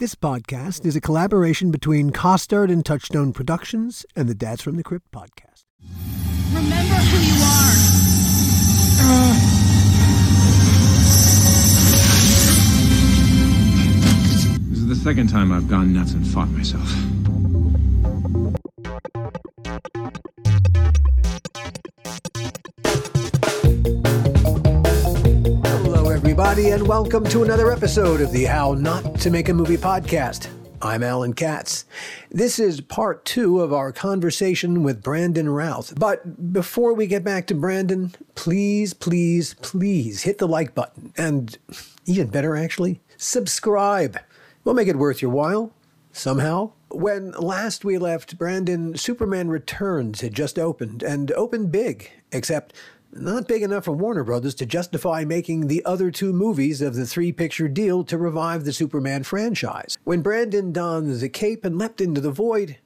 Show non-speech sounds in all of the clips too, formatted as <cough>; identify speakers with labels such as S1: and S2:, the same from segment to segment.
S1: This podcast is a collaboration between Costard and Touchstone Productions and the Dads from the Crypt podcast.
S2: Remember who you are.
S3: This is the second time I've gone nuts and fought myself.
S1: Everybody, and welcome to another episode of the How Not to Make a Movie podcast. I'm Alan Katz. This is part two of our conversation with Brandon Routh. But before we get back to Brandon, please, please, please hit the like button. And even better, actually, subscribe. We'll make it worth your while, somehow. When last we left, Brandon, Superman Returns had just opened, and opened big, except not big enough for Warner Brothers to justify making the other two movies of the three picture deal to revive the Superman franchise. When Brandon donned the cape and leapt into the void,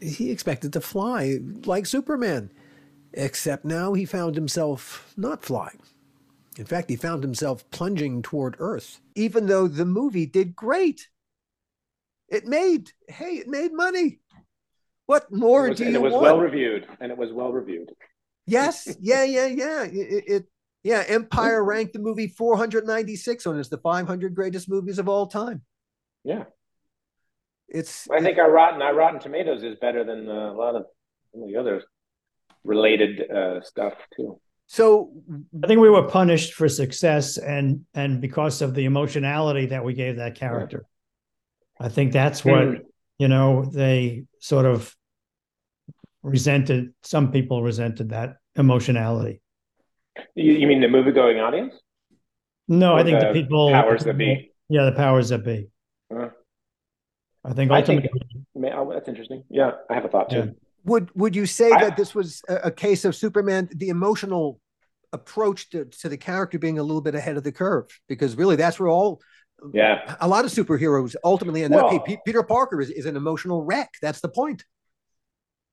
S1: he expected to fly like Superman. Except now he found himself not flying. In fact, he found himself plunging toward Earth, even though the movie did great. It made, hey, it made money. What more
S4: It was,
S1: do
S4: and
S1: you
S4: it was
S1: want?
S4: well reviewed, and it was well reviewed.
S1: Yes, yeah, yeah, yeah. It, it, it- yeah. Empire ranked the movie 496 on its the 500 greatest movies of all time.
S4: Yeah,
S1: It's
S4: I think our Rotten our Rotten Tomatoes is better than uh, a lot of of the other related uh, stuff too.
S1: so.
S5: I think we were punished for success and and because of the emotionality that we gave that character. I think that's what
S4: Mm.
S5: you know they sort of resented. Some people resented that emotionality.
S4: You, you mean the movie going audience?
S5: No,
S4: Or
S5: I think the,
S4: the
S5: people
S4: powers that be?
S5: Yeah, the powers that be.
S4: Uh,
S5: I think
S4: I think-
S5: ultimately,
S4: oh, that's interesting. Yeah, I have a thought too.
S5: Yeah.
S1: Would would you say
S4: I-
S1: that this was a, a case of Superman, the emotional approach to, to the character being a little bit ahead of the curve? Because really, that's where all
S4: Yeah,
S1: a lot of superheroes ultimately end up.
S4: Well-
S1: Hey, Pe- Peter Parker is, is an emotional wreck. That's the point.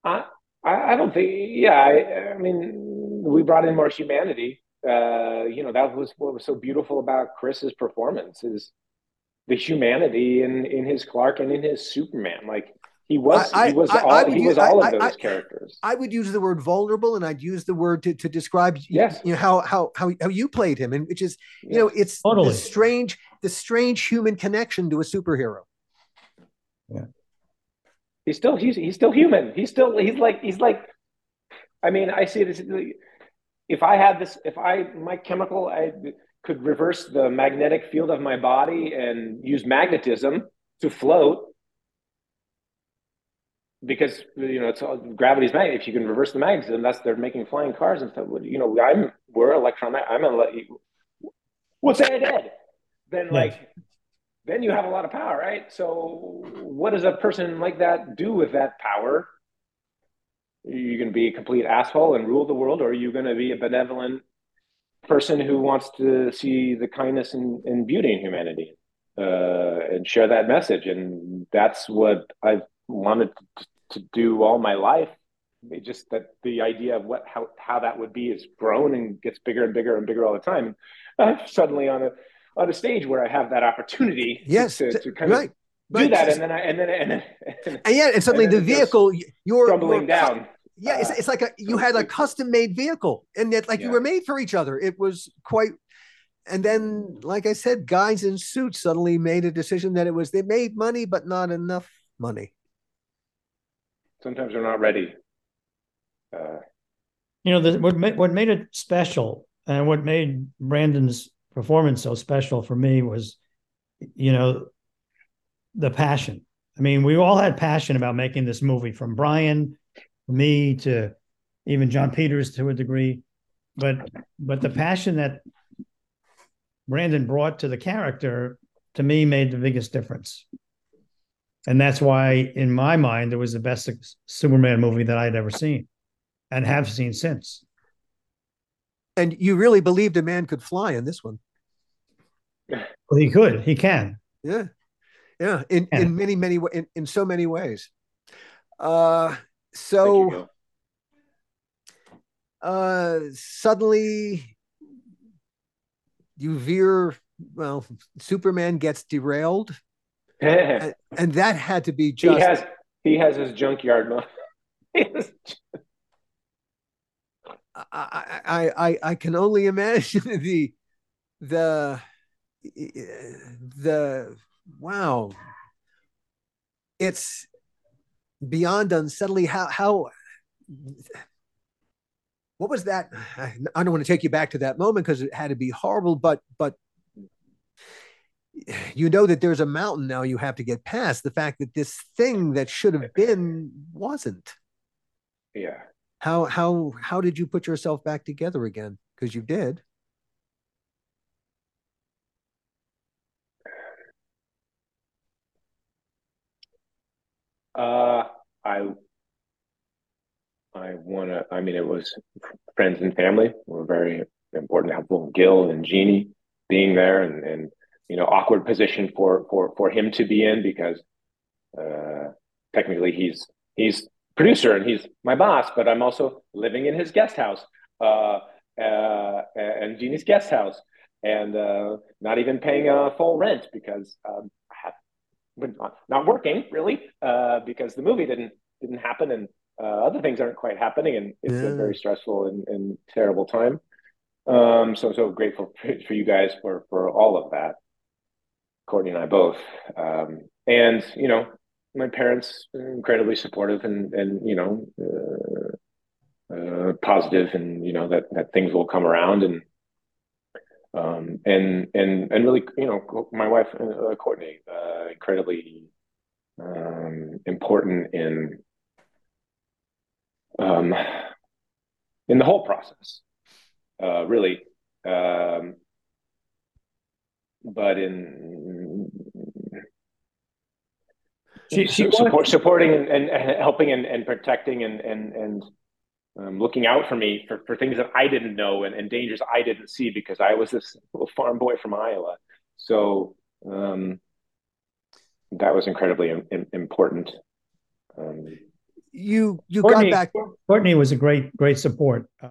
S4: I I I don't think. Yeah, I, I mean, we brought in more humanity. Uh, you know, that was what was so beautiful about Chris's performance is the humanity in in his Clark and in his Superman. Like he was,
S1: I-
S4: he was
S1: I-
S4: all
S1: I
S4: he
S1: use-
S4: was all
S1: I-
S4: of
S1: I-
S4: those characters.
S1: I would use the word vulnerable, and I'd use the word to, to describe
S4: Yes.
S1: you know how how how how you played him, and which is you know it's
S5: Totally.
S1: the strange the strange human connection to a superhero.
S4: He's still he's he's still human. He's still he's like he's like. I mean, I see this. If I had this, if I my chemical, I could reverse the magnetic field of my body and use magnetism to float. Because you know it's all, gravity's magnet. If you can reverse the magnetism, that's they're making flying cars and stuff. You know, I'm we're electron. I'm a what's that? Then like then you have a lot of power, right? So, what does a person like that do with that power? Are you going to be a complete asshole and rule the world, or are you going to be a benevolent person who wants to see the kindness and, and beauty in humanity uh, and share that message? And that's what I've wanted to, do all my life. It just that the idea of what how how that would be is grown and gets bigger and bigger and bigger all the time. And I'm suddenly on a on a stage where I have that opportunity to-
S1: Yes,
S4: to,
S1: t-
S4: to kind
S1: right.
S4: of do
S1: right.
S4: that, and then I and then and then, and
S1: And yeah, and suddenly
S4: and
S1: the
S4: then it goes
S1: vehicle you're
S4: crumbling
S1: you're-
S4: down.
S1: Yeah, it's,
S4: Uh,
S1: it's like a you had a custom made vehicle, and yet like you were made for each other. It was quite. And then, like I said, guys in suits suddenly made a decision that it was they made money, but not enough money.
S4: Sometimes we're not ready. Uh,
S5: you know, the, what made, what made it special and what made Brandon's performance so special for me was, you know, the passion. I mean, we all had passion about making this movie, from Brian, me to even Jon Peters to a degree, but but the passion that Brandon brought to the character to me made the biggest difference. And that's why, in my mind, it was the best Superman movie that I'd ever seen and have seen since.
S1: And you really believed a man could fly in this one.
S5: Well, he could, he can.
S1: Yeah, yeah. In
S5: Yeah.
S1: in many many wa- in, in so many ways. Uh,
S4: thank you,
S1: so uh, suddenly you veer. Well, Superman gets derailed. and, and that had to be
S4: he
S1: just
S4: has he has his junkyard mo- <laughs>
S1: I, I, I, I can only <laughs> imagine the, the, the, wow. It's beyond unsettling. How, how, what was that? I don't want to take you back to that moment because it had to be horrible, but, but you know that there's a mountain now you have to get past the fact that this thing that should have been wasn't
S4: yeah
S1: how how how did you put yourself back together again? Because you did.
S4: Uh i i want to i mean it was friends and family were very important helpful. Gil and jeannie being there and and you know awkward position for for for him to be in because uh technically he's he's producer and he's my boss, but I'm also living in his guest house uh, uh, and Jeannie's guest house, and uh, not even paying a full rent because um, I have been not working really uh, because the movie didn't didn't happen and uh, other things aren't quite happening, and it's yeah. a very stressful and, and terrible time. Um, so so grateful for, <laughs> for you guys for for all of that, Courtney and I both, um, and you know my parents incredibly supportive and and you know uh, uh, positive and you know that that things will come around and um, and and and really you know my wife uh, Courtney uh, incredibly um, important in um, in the whole process uh, really um, but in she, she support, supporting and, and, helping and, and protecting and and and um, looking out for me for, for things that I didn't know and, and dangers I didn't see because I was this little farm boy from Iowa. So um, that was incredibly in, important. Um,
S1: you you Courtney, got back.
S5: Courtney was a great great support. Uh,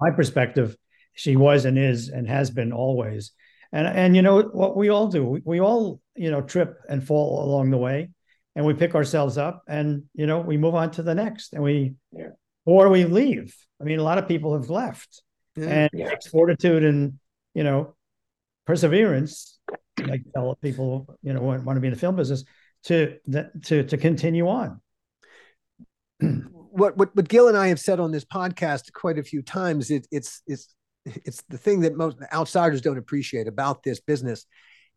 S5: my perspective, she was and is and has been always. And and you know what we all do. We, we all you know trip and fall along the way and we pick ourselves up and you know we move on to the next and we yeah. or we leave i mean a lot of people have left yeah. and yeah. fortitude and you know perseverance like tell people you know want, want to be in the film business to to to continue on
S1: what, what what Gil and I have said on this podcast quite a few times, it, it's it's it's the thing that most outsiders don't appreciate about this business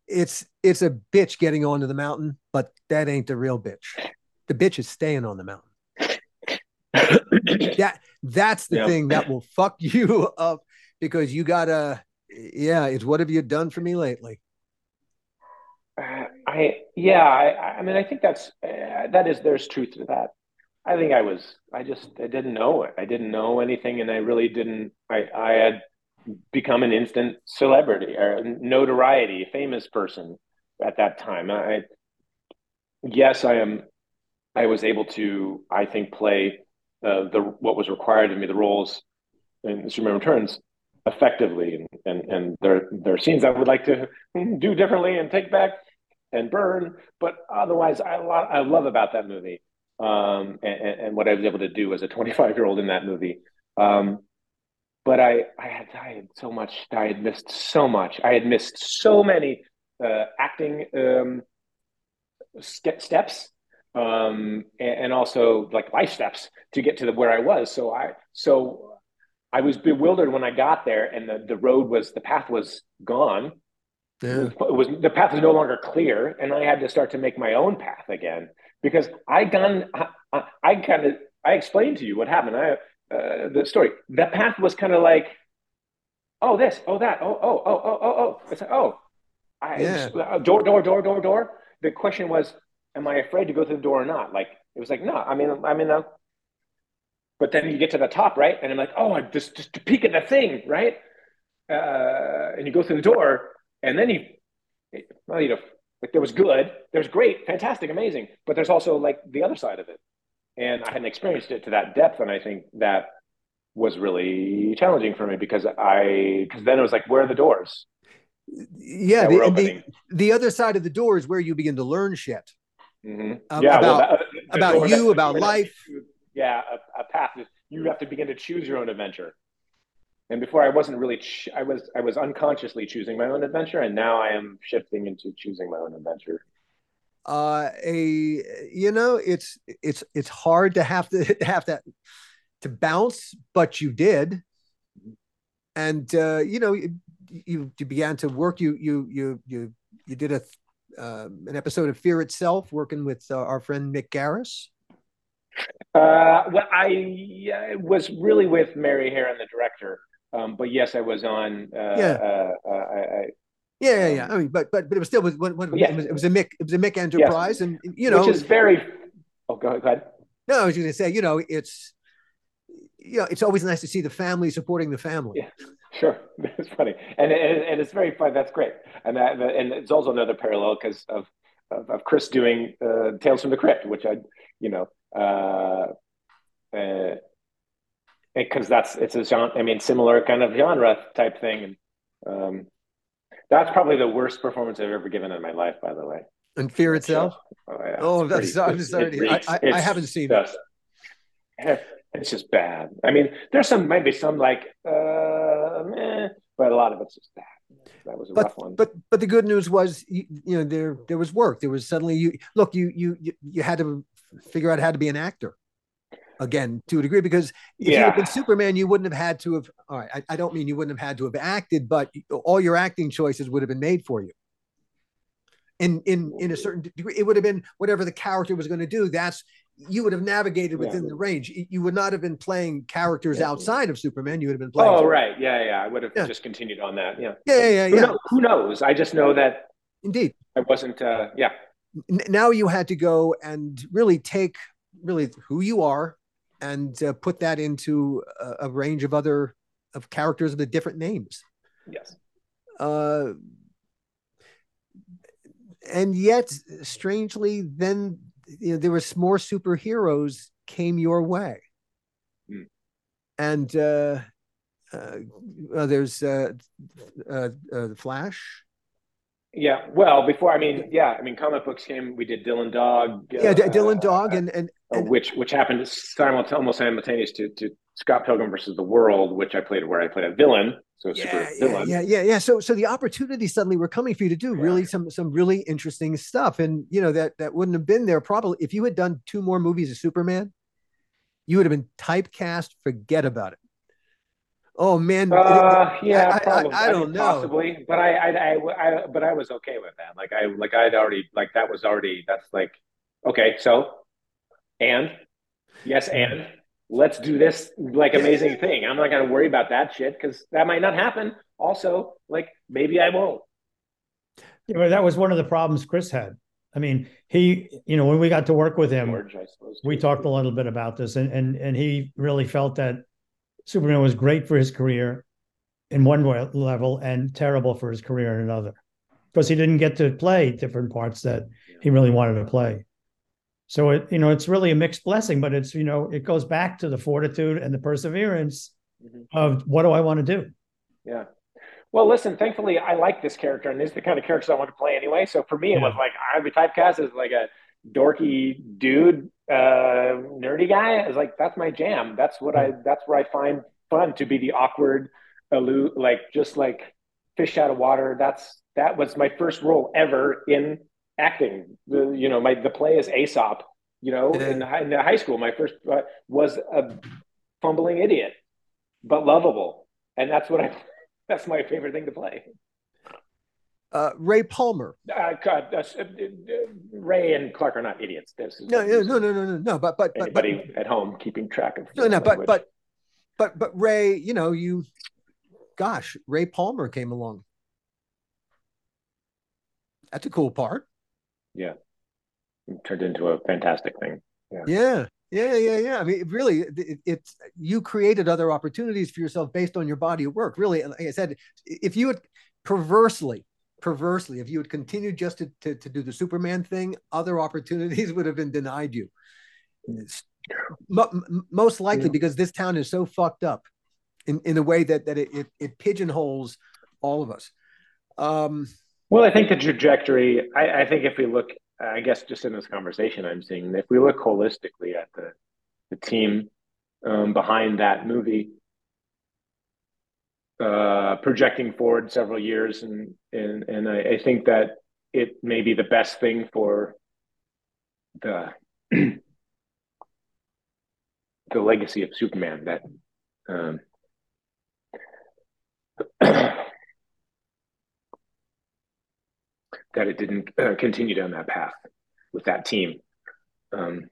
S1: it's it's a bitch getting onto the mountain, but that ain't the real bitch. The bitch is staying on the mountain. <coughs> that that's the thing that will fuck <laughs> you up because you gotta yeah it's what have you done for me lately
S4: uh, i yeah I, I mean i think that's uh, that is there's truth to that i think i was i just i didn't know it i didn't know anything and i really didn't i i had become an instant celebrity or notoriety, famous person at that time. I, yes, I am. I was able to, I think, play uh, the what was required of me, the roles in Superman Returns, effectively, and and and there there are scenes I would like to do differently and take back and burn, but otherwise, I lot I love about that movie, um, and, and what I was able to do as a 25 year old in that movie. Um, but I, I had, I had so much, I had missed so much. I had missed so many uh, acting um, steps um, and, and, also like life steps to get to the, where I was. So I, so I was bewildered when I got there and the, the road was, the path was gone. Yeah. It was the path was no longer clear, and I had to start to make my own path again because I done I, I, I kind of I explained to you what happened. I uh, the story. The path was kind of like, oh this, oh that, oh oh oh oh oh oh. It's like oh, I yeah. uh, door door door door door. The question was, am I afraid to go through the door or not? Like it was like no, I mean I mean. a. But then you get to the top, right? And I'm like, oh, just just to peek at the thing, right? Uh, and you go through the door, and then you, well, you know, like there was good, there's great, fantastic, amazing, but there's also like the other side of it and I hadn't experienced it to that depth, and I think that was really challenging for me because I because then it was like, where are the doors?
S1: yeah, the, the, the other side of the door is where you begin to learn shit
S4: Mhm.
S1: um,
S4: Yeah, well,
S1: about
S4: that-
S1: about you, about life.
S4: Yeah, a, a path. is- You have to begin to choose your own adventure. And before I wasn't really, ch- I was, I was unconsciously choosing my own adventure, and now I am shifting into choosing my own adventure.
S1: Uh a you know it's it's it's hard to have to <laughs> have that to bounce but you did and uh you know you you, you began to work you you you you you did a uh, an episode of fear itself working with uh, our friend mick garris
S4: Uh, well, I uh, was really with Mary Harron, the director. Um, but yes, I was on. Uh,
S1: Yeah.
S4: Uh, uh, I, I,
S1: yeah yeah yeah i mean but but but it was still with when, when
S4: Yeah.
S1: it, was, it was a mick it was a mick enterprise and you know
S4: which is very. Oh, go ahead. Go ahead.
S1: no i was going to say you know it's you know it's always nice to see the family supporting the family
S4: Yeah. Sure, <laughs> that's funny, and and, and it's very fun. That's great, and that and it's also another parallel because of, of of Chris doing uh, Tales from the Crypt, which I, you know, uh, uh, because that's it's a genre. I mean, similar kind of genre type thing, and um, that's probably the worst performance I've ever given in my life. By the way,
S1: and fear itself
S4: Oh, yeah,
S1: Oh, that's-
S4: pretty-
S1: I'm sorry. I- I- I haven't seen it.
S4: It's just bad. I mean, there's some maybe some like, uh, meh, but a lot of it's just bad. That was a
S1: but
S4: rough one.
S1: but but the good news was you, you know there there was work there was suddenly you look you you you- you had to figure out how to be an actor again to a degree because if you had been superman you wouldn't have had to have all right I, I don't mean you wouldn't have had to have acted but all your acting choices would have been made for you in in in a certain degree it would have been whatever the character was going to do that's you would have navigated within
S4: Yeah.
S1: the range You- would not have been playing characters
S4: Yeah.
S1: outside of superman you would have been playing
S4: oh right, yeah, yeah. I would have
S1: Yeah.
S4: just continued on that. Yeah.
S1: yeah yeah yeah,
S4: Who,
S1: yeah.
S4: know- who knows? I just know that
S1: indeed
S4: I wasn't. Uh, yeah.
S1: N- now you had to go and really take really who you are and uh, put that into a, a range of other of characters with different names
S4: Yes.
S1: uh, and yet strangely then you know, there was more superheroes came your way
S4: Hmm.
S1: and uh, uh, uh, there's uh, uh, uh, flash
S4: Yeah. Well, before I mean, yeah, I mean, comic books came. We did Dylan Dog.
S1: yeah D-
S4: uh,
S1: dylan dog
S4: uh,
S1: and and
S4: uh, which which happened simultaneous, almost simultaneous to to Scott Pilgrim versus the World, which I played where I played a villain, so
S1: yeah, yeah,
S4: villain.
S1: yeah, yeah, yeah. So, so the opportunities suddenly were coming for you to do
S4: Yeah.
S1: really some some really interesting stuff, and you know that that wouldn't have been there probably if you had done two more movies of Superman. You would have been typecast. Forget about it. Oh man,
S4: Uh, yeah,
S1: I- I-
S4: probably.
S1: I don't
S4: mean,
S1: know.
S4: Possibly, but I, I, I, I, but I was okay with that. Like I, like I'd already, like that was already. That's like, okay, so, and, yes, and let's do this like amazing thing. I'm not gonna worry about that shit because that might not happen. Also, like maybe I won't.
S5: Yeah, but that was one of the problems Chris had. I mean, he, you know, when we got to work with him,
S4: George, I suppose.
S5: we talked a little bit about this, and and and he really felt that Superman was great for his career in one level and terrible for his career in another, because he didn't get to play different parts that he really wanted to play. So it, you know, it's really a mixed blessing, but it's you know, it goes back to the fortitude and the perseverance
S4: Mhm.
S5: of what do I want to do.
S4: Yeah. Well, listen, thankfully, I like this character, and these are the kind of characters I want to play anyway. So for me, it was like I'd be typecast as like a dorky dude, uh, nerdy guy. I was like, that's my jam. That's what I. That's where I find fun to be the awkward, aloof, like just like fish out of water. That's that was my first role ever in acting. The you know my the play is Aesop. You know, in, high, in high school, my first uh, was a fumbling idiot, but lovable, and that's what I. <laughs> That's my favorite thing to play.
S1: Uh, Ray Palmer.
S4: Uh, God, uh, uh, Ray and Clark are not idiots. This is
S1: No, no, no, no, no, no, no. But but but, but
S4: anybody at home keeping track of.
S1: no, no. But
S4: language.
S1: but but but Ray, you know, you, gosh, Ray Palmer came along. That's a cool part.
S4: yeah, it turned into a fantastic thing.
S1: Yeah, yeah, yeah, yeah. I mean, really, it, it's you created other opportunities for yourself based on your body of work. Really, and like I said, if you had perversely, perversely, if you had continued just to, to, to do the Superman thing, other opportunities <laughs> would have been denied you. Mo- most likely
S4: Yeah.
S1: because this town is so fucked up in, in a way that that it, it, it pigeonholes all of us. Um,
S4: well, I think the trajectory. I, I think if we look, I guess, just in this conversation, I'm seeing if we look holistically at the the team um, behind that movie, uh, projecting forward several years, and and and I, I think that it may be the best thing for the <clears throat> the legacy of Superman that um, <clears throat> that it didn't uh, continue down that path with that team. Um,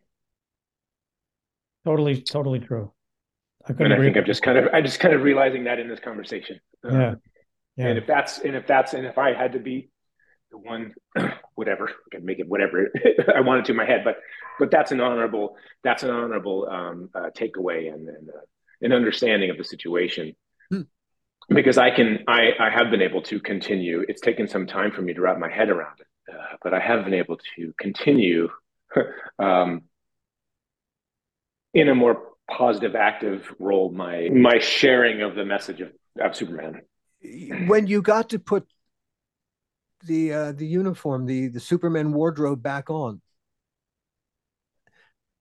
S5: totally, totally true.
S4: I and I think I'm just kind of I'm just kind of realizing that in this conversation.
S5: Um, yeah. yeah.
S4: And if that's and if that's and if I had to be the one, <clears throat> whatever, I can make it whatever <laughs> I wanted to in my head, but but that's an honorable that's an honorable um, uh, takeaway and, and uh, an understanding of the situation. Hmm. Because I can, I, I have been able to continue. It's taken some time for me to wrap my head around it, uh, but I have been able to continue <laughs> um, in a more positive, active role. My my sharing of the message of, of Superman.
S1: When you got to put the uh, the uniform, the the Superman wardrobe back on,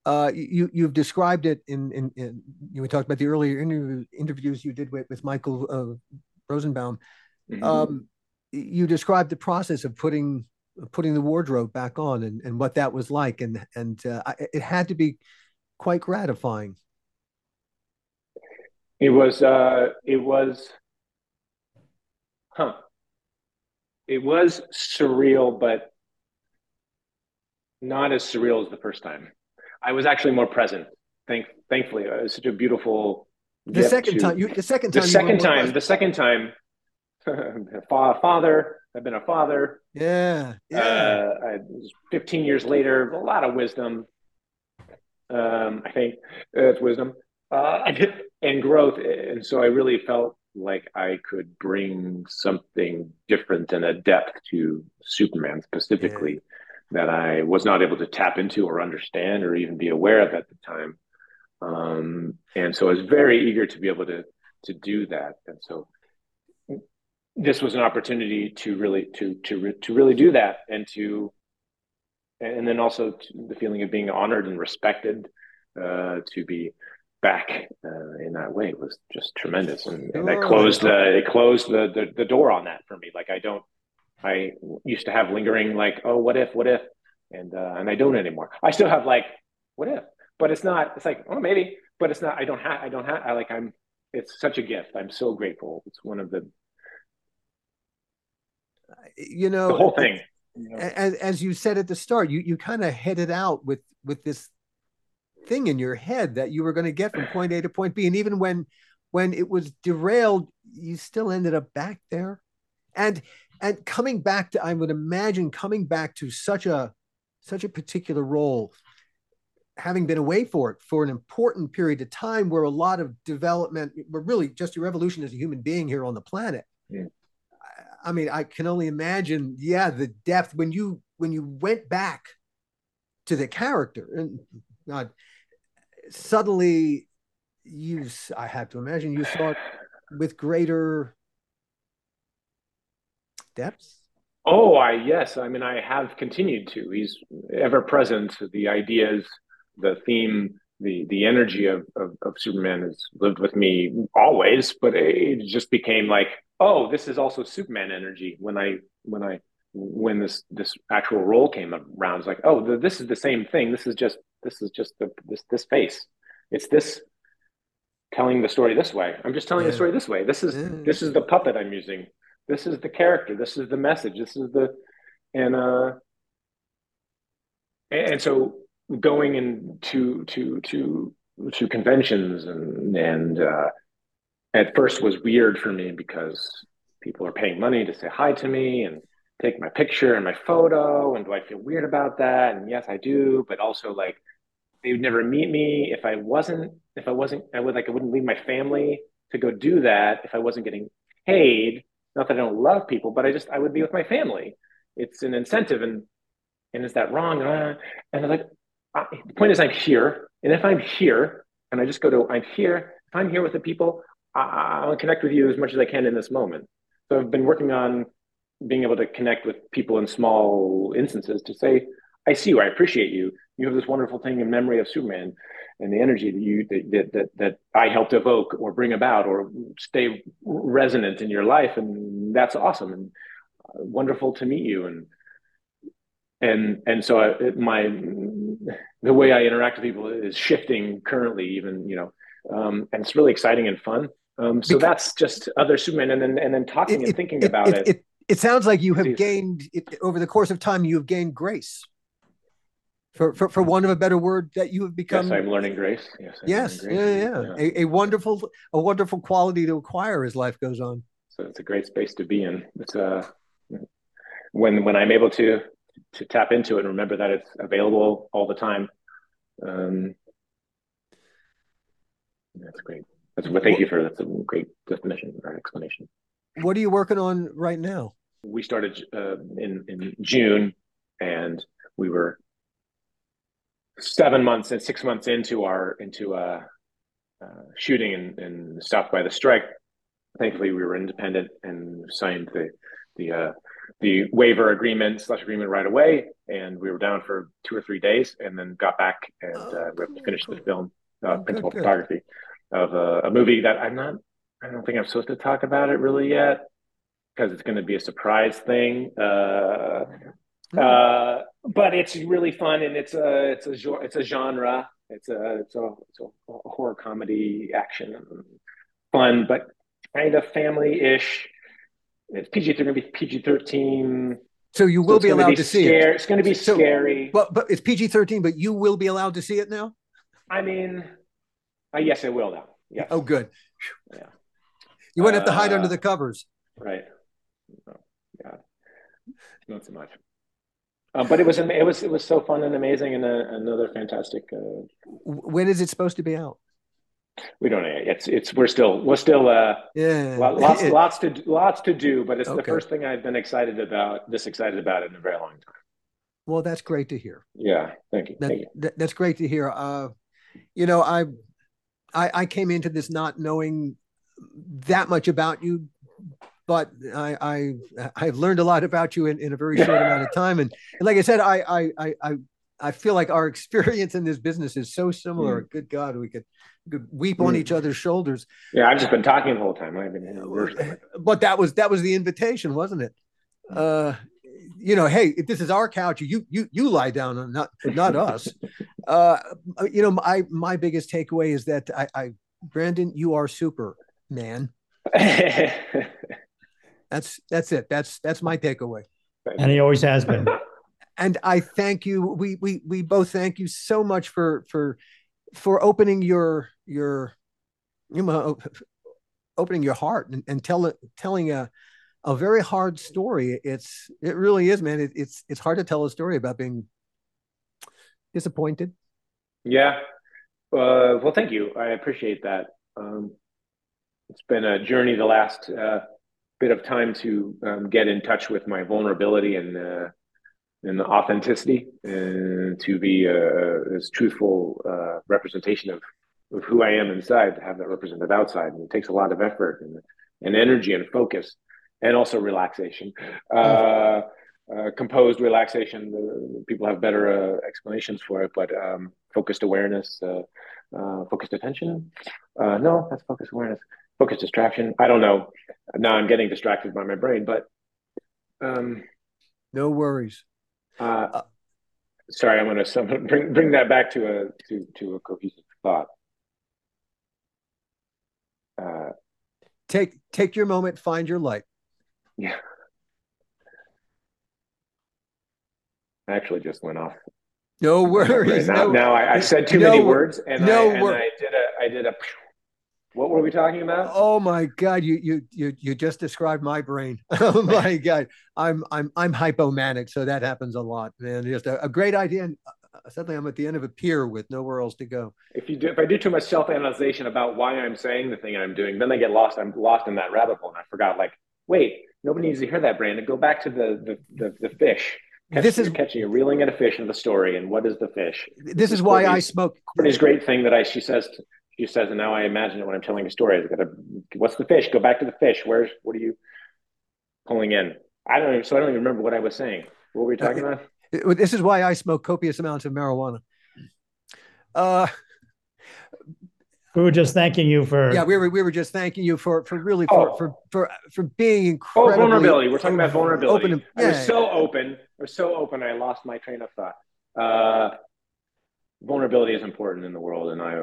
S1: uh, you you've described it in in, in you know, we talked about the earlier interview, interviews you did with with Michael uh, Rosenbaum. Mm-hmm. Um, you described the process of putting putting the wardrobe back on and, and what that was like, and and uh, it had to be quite gratifying.
S4: It was. Uh, it was. Huh. It was surreal, but not as surreal as the first time. I was actually more present. Thank, thankfully, it was such a beautiful.
S1: The second to, time, you, the second time,
S4: the second time, the second time, father. I've been a father.
S1: Yeah, yeah.
S4: Uh, I, 15 years later, a lot of wisdom. Um, I think it's wisdom uh, <laughs> and growth, and so I really felt like I could bring something different and a depth to Superman specifically. Yeah that I was not able to tap into or understand or even be aware of at the time. Um, and so I was very eager to be able to to do that. And so this was an opportunity to really to to to really do that and to and then also to the feeling of being honored and respected uh, to be back uh, in that way was just tremendous and, and that closed the it closed the, the the door on that for me like i don't I used to have lingering like, oh, what if, what if, and uh, and I don't anymore. I still have like, what if, but it's not. It's like, oh, maybe, but it's not. I don't have. I don't have. I like. I'm. It's such a gift. I'm so grateful. It's one of the.
S1: You know,
S4: the whole thing.
S1: As, as you said at the start, you you kind of headed out with with this thing in your head that you were going to get from point A to point B, and even when when it was derailed, you still ended up back there. And and coming back to, I would imagine coming back to such a such a particular role, having been away for it for an important period of time, where a lot of development, were really just your evolution as a human being here on the planet. Yeah. I, I mean, I can only imagine, yeah, the depth when you when you went back to the character and God, suddenly you I have to imagine you saw it with greater depths?
S4: Oh, I yes. I mean, I have continued to. He's ever present. The ideas, the theme, the the energy of, of, of Superman has lived with me always. But it just became like, oh, this is also Superman energy. When I when I when this this actual role came around, it's like, oh, the, this is the same thing. This is just this is just the, this this face. It's this telling the story this way. I'm just telling yeah. the story this way. This is yeah. this is the puppet I'm using this is the character this is the message this is the and uh and so going into to to to conventions and and uh at first was weird for me because people are paying money to say hi to me and take my picture and my photo and do i feel weird about that and yes i do but also like they would never meet me if i wasn't if i wasn't i would like i wouldn't leave my family to go do that if i wasn't getting paid not that I don't love people, but I just I would be with my family. It's an incentive, and and is that wrong? Uh, and I'm like, I, the point is, I'm here, and if I'm here, and I just go to I'm here. If I'm here with the people, I, I'll connect with you as much as I can in this moment. So I've been working on being able to connect with people in small instances to say, I see you, I appreciate you. You have this wonderful thing in memory of Superman and the energy that you that that that I helped evoke or bring about or stay resonant in your life, and that's awesome and wonderful to meet you. And and and so I, my the way I interact with people is shifting currently, even you know, um, and it's really exciting and fun. Um, so because that's just other Superman, and then and then talking it, and thinking it, about it,
S1: it. It sounds like you have gained over the course of time. You have gained grace for, for, for want of a better word, that you have become.
S4: Yes, I'm learning grace. Yes,
S1: I'm yes, grace. Yeah, yeah, yeah. A, a, wonderful, a wonderful quality to acquire as life goes on.
S4: So it's a great space to be in. It's uh, when when I'm able to to tap into it and remember that it's available all the time. Um, that's great. That's well, thank you for that's a great definition or explanation.
S1: What are you working on right now?
S4: We started uh, in in June, and we were seven months and six months into our into uh, uh, shooting and, and stopped by the strike. Thankfully, we were independent and signed the the uh, the waiver agreement slash agreement right away, and we were down for two or three days, and then got back and uh, we finished the film, uh, oh, principal good, photography good. of a, a, movie that I'm not. I don't think I'm supposed to talk about it really yet because it's going to be a surprise thing. Uh. Uh, but it's really fun and it's a it's a it's a genre. It's a it's a, it's a horror comedy action, fun but kind of family ish. It's PG they're going to be PG thirteen.
S1: So you will so be allowed be to see
S4: it. It's going to be so, scary.
S1: But but it's PG thirteen. But you will be allowed to see it now.
S4: I mean, uh, yes, I will now. Yeah.
S1: Oh, good. Yeah. You wouldn't have to hide uh, under the covers.
S4: Right. Oh, God. Not so much. Um, but it was it was it was so fun and amazing and uh, another fantastic. Uh,
S1: when is it supposed to be out?
S4: We don't know. It's it's we're still we're still uh yeah lots <laughs> lots to lots to do, but it's okay. the first thing I've been excited about this excited about in a very long time.
S1: Well, that's great to hear.
S4: Yeah, thank you.
S1: That,
S4: thank you.
S1: That, that's great to hear. Uh, you know, I, I I came into this not knowing that much about you but I, I I've learned a lot about you in, in a very short amount of time. And, and like I said, I, I I I feel like our <laughs> experience in this business is so similar. Mm. Good God, we could, could weep mm. on each other's shoulders.
S4: Yeah, I've just been talking the whole time. I've been, know,
S1: but that was that was the invitation, wasn't it? Uh, you know, hey, if this is our couch, you you you lie down on not not <laughs> us. Uh, you know, my my biggest takeaway is that I, I Brandon, you are super man. <laughs> That's that's it. That's that's my takeaway.
S5: And he always has been. <laughs>
S1: and I thank you. We we we both thank you so much for for for opening your your you know opening your heart and, and tell, telling a a very hard story. It's it really is, man. It, it's it's hard to tell a story about being disappointed.
S4: Yeah. Uh, well, thank you. I appreciate that. Um, it's been a journey the last uh, bit of time to um, get in touch with my vulnerability and uh, and authenticity, and to be a, as truthful uh, representation of, of who I am inside, to have that represented outside. And it takes a lot of effort and, and energy and focus, and also relaxation. Uh, uh, composed relaxation. People have better uh, explanations for it, but um, focused awareness, uh, uh, focused attention. Uh, no, that's focused awareness focus distraction. I don't know. Now I'm getting distracted by my brain, but um,
S1: no worries.
S4: Uh, sorry, I'm going <laughs> to bring bring that back to a to to a cohesive thought.
S1: Uh, take take your moment, find your light.
S4: Yeah. I actually just went off.
S1: No <laughs> worries.
S4: Now,
S1: no,
S4: now I, I, said too no, many words, and, no I, and I did a I did a what were we talking about?
S1: Oh my god, you you you you just described my brain. <laughs> oh my <laughs> god, I'm I'm I'm hypomanic, so that happens a lot, man. Just a, a great idea, and uh, suddenly I'm at the end of a pier with nowhere else to go.
S4: If you do, if I do too much self analysis about why I'm saying the thing I'm doing, then I get lost. I'm lost in that rabbit hole, and I forgot. Like, wait, nobody needs to hear that, Brandon. Go back to the the the, the fish. Catch, this is catching a reeling at a fish in the story, and what is the fish?
S1: This is why I smoke.
S4: Courtney's great thing that I she says she says, and now I imagine it when I'm telling a story. I gotta, what's the fish? Go back to the fish. Where's, what are you pulling in? I don't. Even, so I don't even remember what I was saying. What were we talking about? <laughs>
S1: This is why I smoke copious amounts of marijuana. Uh,
S5: we were just thanking you for.
S1: Yeah, we were we were just thanking you for for really for
S4: Oh.
S1: for for, for being incredible.
S4: Oh, vulnerability. We're talking about vulnerability.
S1: Open,
S4: I was so open. I was so open. I lost my train of thought. Uh, vulnerability is important in the world, and I,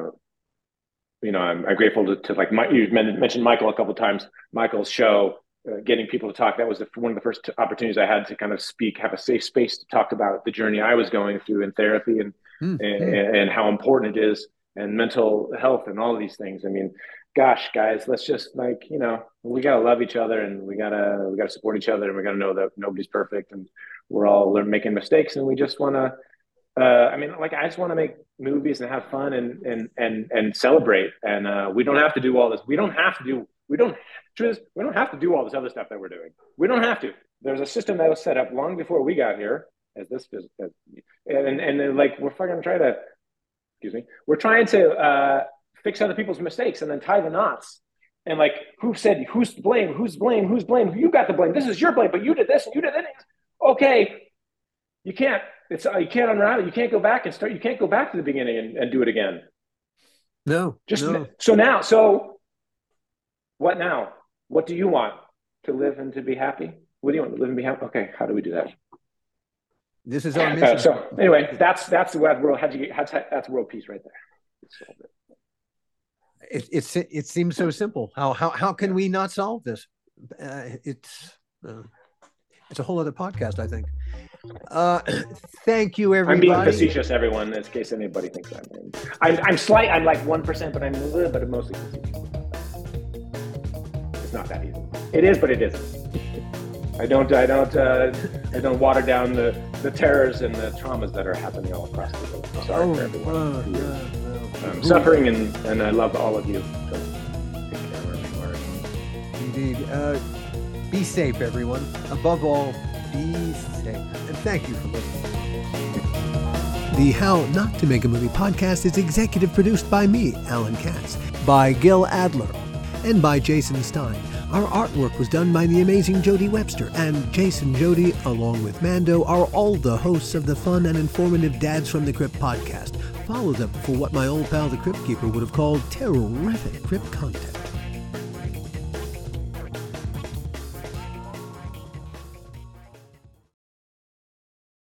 S4: you know, I'm, I'm grateful to, to like my, you men- mentioned Michael a couple of times. Michael's show, uh, getting people to talk. That was the, one of the first opportunities I had to kind of speak, have a safe space to talk about the journey I was going through in therapy and
S1: Hmm,
S4: and, and how important it is and mental health and all of these things. I mean, gosh, guys, let's just like, you know, we got to love each other and we got to, we got to support each other and we got to know that nobody's perfect and we're all making mistakes and we just want to, uh, I mean, like, I just want to make movies and have fun and, and, and, and celebrate. And, uh, we don't have to do all this. We don't have to do, we don't, is, we don't have to do all this other stuff that we're doing. We don't have to. There's a system that was set up long before we got here as this, and, and then like, we're fucking trying to, excuse me, we're trying to uh, fix other people's mistakes and then tie the knots. And like, who said who's to blame? Who's blame? Who's blame? You got the blame. This is your blame, but you did this and you did that. Okay, you can't. It's uh, you can't unravel. It, you can't go back and start. You can't go back to the beginning and, and do it again.
S1: No,
S4: Just
S1: no.
S4: so now. So what now? What do you want to live and to be happy? What do you want to live and be happy? Okay, how do we do that?
S1: This is our
S4: Uh,
S1: mission.
S4: so anyway, that's that's the world. How'd you get? How's, that's world peace right there.
S1: it, it's it seems so simple. How how how can we not solve this? Uh, it's uh, it's a whole other podcast, I think. Uh, <clears throat> thank you, everybody.
S4: I'm being facetious, everyone, in case anybody thinks I'm. I'm, I'm slight. I'm like one percent, but I'm a little bit mostly facetious. It's not that easy. It is, but it isn't. I don't. I don't. Uh, I don't water down the, the terrors and the traumas that are happening all across the world. I'm sorry
S1: Oh,
S4: for everyone.
S1: uh,
S4: suffering, and, and I love all of you. So take care.
S1: Indeed. Uh, be safe, everyone. Above all, And thank you for listening. The How Not to Make a Movie podcast is executive produced by me, Alan Katz, by Gil Adler, and by Jason Stein. Our artwork was done by the amazing Jody Webster, and Jason Jody, along with Mando, are all the hosts of the fun and informative Dads from the Crypt podcast. Follow them for what my old pal the Crypt Keeper would have called terrific crypt content.